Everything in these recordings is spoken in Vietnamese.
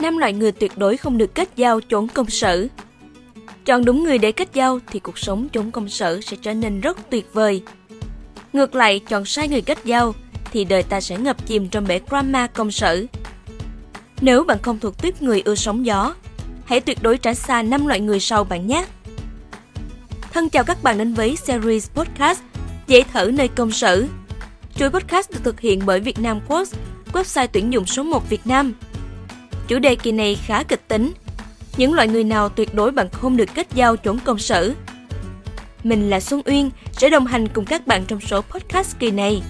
năm loại người tuyệt đối không được kết giao chốn công sở. Chọn đúng người để kết giao thì cuộc sống chốn công sở sẽ trở nên rất tuyệt vời. Ngược lại, chọn sai người kết giao thì đời ta sẽ ngập chìm trong bể drama công sở. Nếu bạn không thuộc tuyếp người ưa sóng gió, hãy tuyệt đối tránh xa năm loại người sau bạn nhé. Thân chào các bạn đến với series podcast Dễ thở nơi công sở. Chuỗi podcast được thực hiện bởi Việt Nam Quotes, website tuyển dụng số 1 Việt Nam. Chủ đề kỳ này khá kịch tính. Những loại người nào tuyệt đối bạn không được kết giao chốn công sở. Mình là Xuân Uyên, sẽ đồng hành cùng các bạn trong số podcast kỳ này.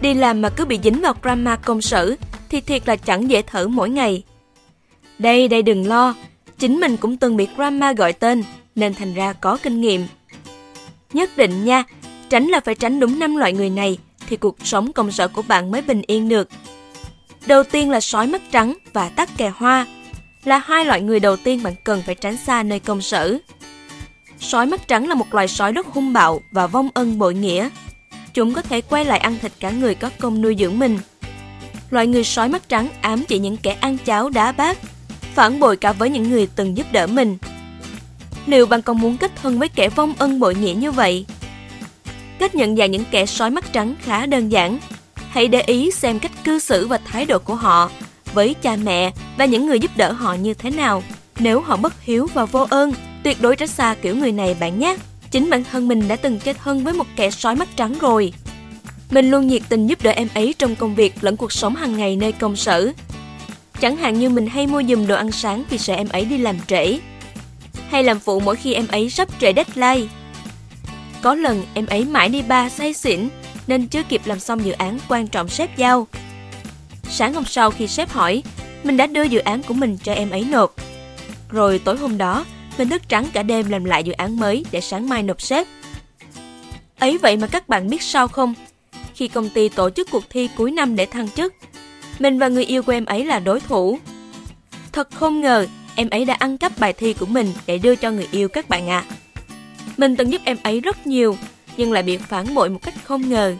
Đi làm mà cứ bị dính vào drama công sở thì thiệt là chẳng dễ thở mỗi ngày. Đây, đây đừng lo, chính mình cũng từng bị drama gọi tên nên thành ra có kinh nghiệm. Nhất định nha, tránh là phải tránh đúng năm loại người này thì cuộc sống công sở của bạn mới bình yên được. Đầu tiên là sói mắt trắng và tắc kè hoa, là hai loại người đầu tiên bạn cần phải tránh xa nơi công sở. Sói mắt trắng là một loài sói rất hung bạo và vong ân bội nghĩa. Chúng có thể quay lại ăn thịt cả người có công nuôi dưỡng mình. Loại người sói mắt trắng ám chỉ những kẻ ăn cháo đá bát, phản bội cả với những người từng giúp đỡ mình. Liệu bạn còn muốn kết thân với kẻ vong ân bội nghĩa như vậy? Cách nhận dạng những kẻ sói mắt trắng khá đơn giản. Hãy để ý xem cách cư xử và thái độ của họ với cha mẹ và những người giúp đỡ họ như thế nào. Nếu họ bất hiếu và vô ơn, tuyệt đối tránh xa kiểu người này bạn nhé. Chính bản thân mình đã từng chơi thân với một kẻ sói mắt trắng rồi. Mình luôn nhiệt tình giúp đỡ em ấy trong công việc lẫn cuộc sống hàng ngày nơi công sở. Chẳng hạn như mình hay mua giùm đồ ăn sáng vì sợ em ấy đi làm trễ. Hay làm phụ mỗi khi em ấy sắp trễ deadline. Có lần em ấy mãi đi ba say xỉn nên chưa kịp làm xong dự án quan trọng sếp giao. Sáng hôm sau khi sếp hỏi, mình đã đưa dự án của mình cho em ấy nộp. Rồi tối hôm đó, mình thức trắng cả đêm làm lại dự án mới để sáng mai nộp sếp. Ấy vậy mà các bạn biết sao không? Khi công ty tổ chức cuộc thi cuối năm để thăng chức, mình và người yêu của em ấy là đối thủ. Thật không ngờ, em ấy đã ăn cắp bài thi của mình để đưa cho người yêu các bạn ạ. À. Mình từng giúp em ấy rất nhiều, nhưng lại bị phản bội một cách không ngờ.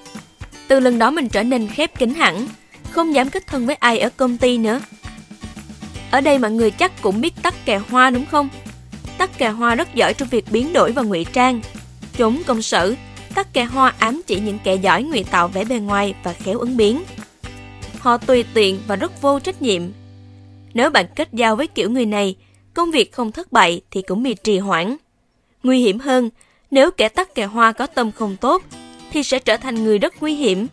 Từ lần đó mình trở nên khép kín hẳn, không dám kết thân với ai ở công ty nữa. Ở đây mọi người chắc cũng biết tắc kè hoa đúng không? Tắc kè hoa rất giỏi trong việc biến đổi và ngụy trang. Chúng công sở, tắc kè hoa ám chỉ những kẻ giỏi ngụy tạo vẻ bề ngoài và khéo ứng biến. Họ tùy tiện và rất vô trách nhiệm. Nếu bạn kết giao với kiểu người này, công việc không thất bại thì cũng bị trì hoãn. Nguy hiểm hơn, nếu kẻ tắc kè hoa có tâm không tốt, thì sẽ trở thành người rất nguy hiểm.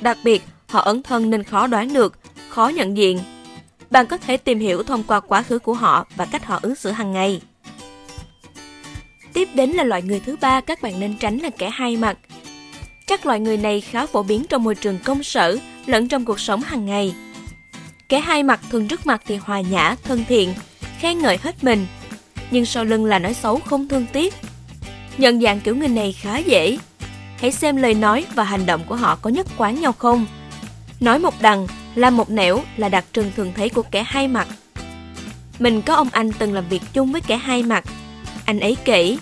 Đặc biệt, họ ẩn thân nên khó đoán được, khó nhận diện. Bạn có thể tìm hiểu thông qua quá khứ của họ và cách họ ứng xử hàng ngày. Tiếp đến là loại người thứ ba các bạn nên tránh là kẻ hai mặt. Các loại người này khá phổ biến trong môi trường công sở lẫn trong cuộc sống hàng ngày. Kẻ hai mặt thường trước mặt thì hòa nhã, thân thiện, khen ngợi hết mình, nhưng sau lưng là nói xấu không thương tiếc. Nhận dạng kiểu người này khá dễ. Hãy xem lời nói và hành động của họ có nhất quán nhau không. Nói một đằng, làm một nẻo là đặc trưng thường thấy của kẻ hai mặt. Mình có ông anh từng làm việc chung với kẻ hai mặt. Anh ấy kể,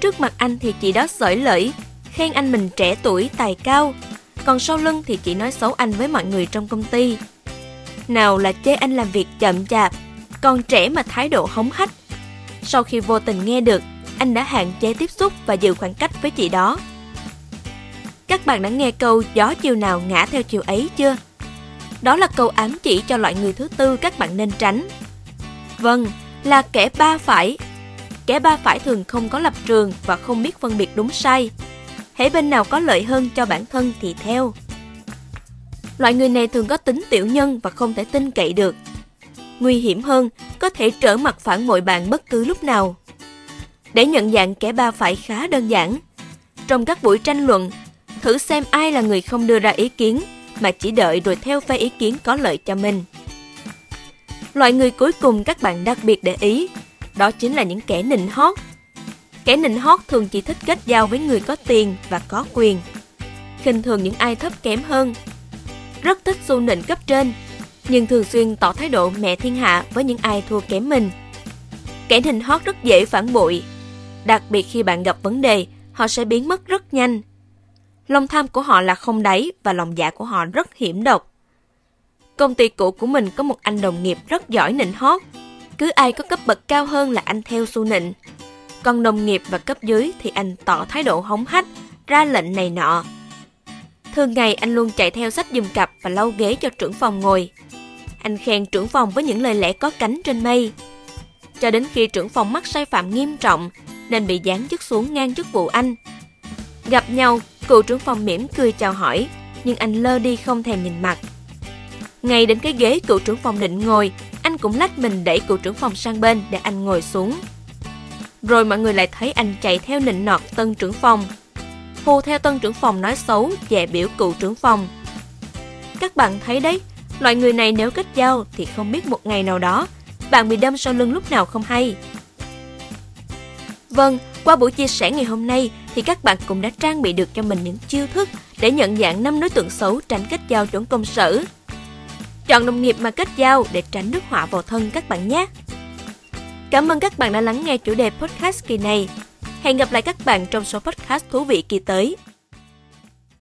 trước mặt anh thì chị đó sởi lởi, khen anh mình trẻ tuổi, tài cao, còn sau lưng thì chị nói xấu anh với mọi người trong công ty. Nào là chê anh làm việc chậm chạp, còn trẻ mà thái độ hống hách, sau khi vô tình nghe được, anh đã hạn chế tiếp xúc và giữ khoảng cách với chị đó. Các bạn đã nghe câu gió chiều nào ngã theo chiều ấy chưa? Đó là câu ám chỉ cho loại người thứ tư các bạn nên tránh. Vâng, là kẻ ba phải. Kẻ ba phải thường không có lập trường và không biết phân biệt đúng sai. Hễ bên nào có lợi hơn cho bản thân thì theo. Loại người này thường có tính tiểu nhân và không thể tin cậy được. Nguy hiểm hơn, có thể trở mặt phản bội bạn bất cứ lúc nào. Để nhận dạng kẻ ba phải khá đơn giản. Trong các buổi tranh luận, thử xem ai là người không đưa ra ý kiến mà chỉ đợi rồi theo phe ý kiến có lợi cho mình. Loại người cuối cùng các bạn đặc biệt để ý, đó chính là những kẻ nịnh hót. Kẻ nịnh hót thường chỉ thích kết giao với người có tiền và có quyền. khinh thường những ai thấp kém hơn. Rất thích xu nịnh cấp trên, nhưng thường xuyên tỏ thái độ mẹ thiên hạ với những ai thua kém mình. Kẻ nịnh hót rất dễ phản bội, đặc biệt khi bạn gặp vấn đề, họ sẽ biến mất rất nhanh. Lòng tham của họ là không đáy và lòng dạ của họ rất hiểm độc. Công ty cũ của mình có một anh đồng nghiệp rất giỏi nịnh hót. Cứ ai có cấp bậc cao hơn là anh theo xu nịnh. Còn đồng nghiệp và cấp dưới thì anh tỏ thái độ hống hách, ra lệnh này nọ. Thường ngày anh luôn chạy theo sách giùm cặp và lau ghế cho trưởng phòng ngồi. Anh khen trưởng phòng với những lời lẽ có cánh trên mây. Cho đến khi trưởng phòng mắc sai phạm nghiêm trọng nên bị giáng chức xuống ngang chức vụ anh. Gặp nhau, cựu trưởng phòng mỉm cười chào hỏi, nhưng anh lơ đi không thèm nhìn mặt. Ngay đến cái ghế cựu trưởng phòng định ngồi, anh cũng lách mình đẩy cựu trưởng phòng sang bên để anh ngồi xuống. Rồi mọi người lại thấy anh chạy theo nịnh nọt tân trưởng phòng. Hù theo tân trưởng phòng nói xấu, dè biểu cựu trưởng phòng. Các bạn thấy đấy, loại người này nếu kết giao thì không biết một ngày nào đó, bạn bị đâm sau lưng lúc nào không hay. Vâng, qua buổi chia sẻ ngày hôm nay thì các bạn cũng đã trang bị được cho mình những chiêu thức để nhận dạng năm đối tượng xấu tránh kết giao chuẩn công sở. Chọn đồng nghiệp mà kết giao để tránh nước họa vào thân các bạn nhé. Cảm ơn các bạn đã lắng nghe chủ đề podcast kỳ này. Hẹn gặp lại các bạn trong số podcast thú vị kỳ tới.